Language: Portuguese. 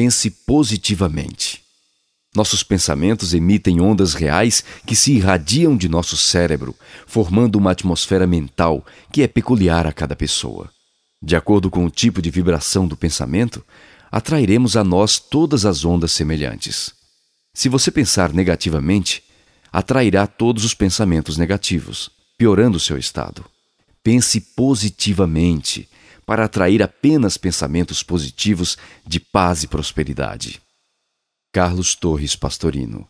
Pense positivamente. Nossos pensamentos emitem ondas reais que se irradiam de nosso cérebro, formando uma atmosfera mental que é peculiar a cada pessoa. De acordo com o tipo de vibração do pensamento, atrairemos a nós todas as ondas semelhantes. Se você pensar negativamente, atrairá todos os pensamentos negativos, piorando seu estado. Pense positivamente para atrair apenas pensamentos positivos de paz e prosperidade. Carlos Torres Pastorino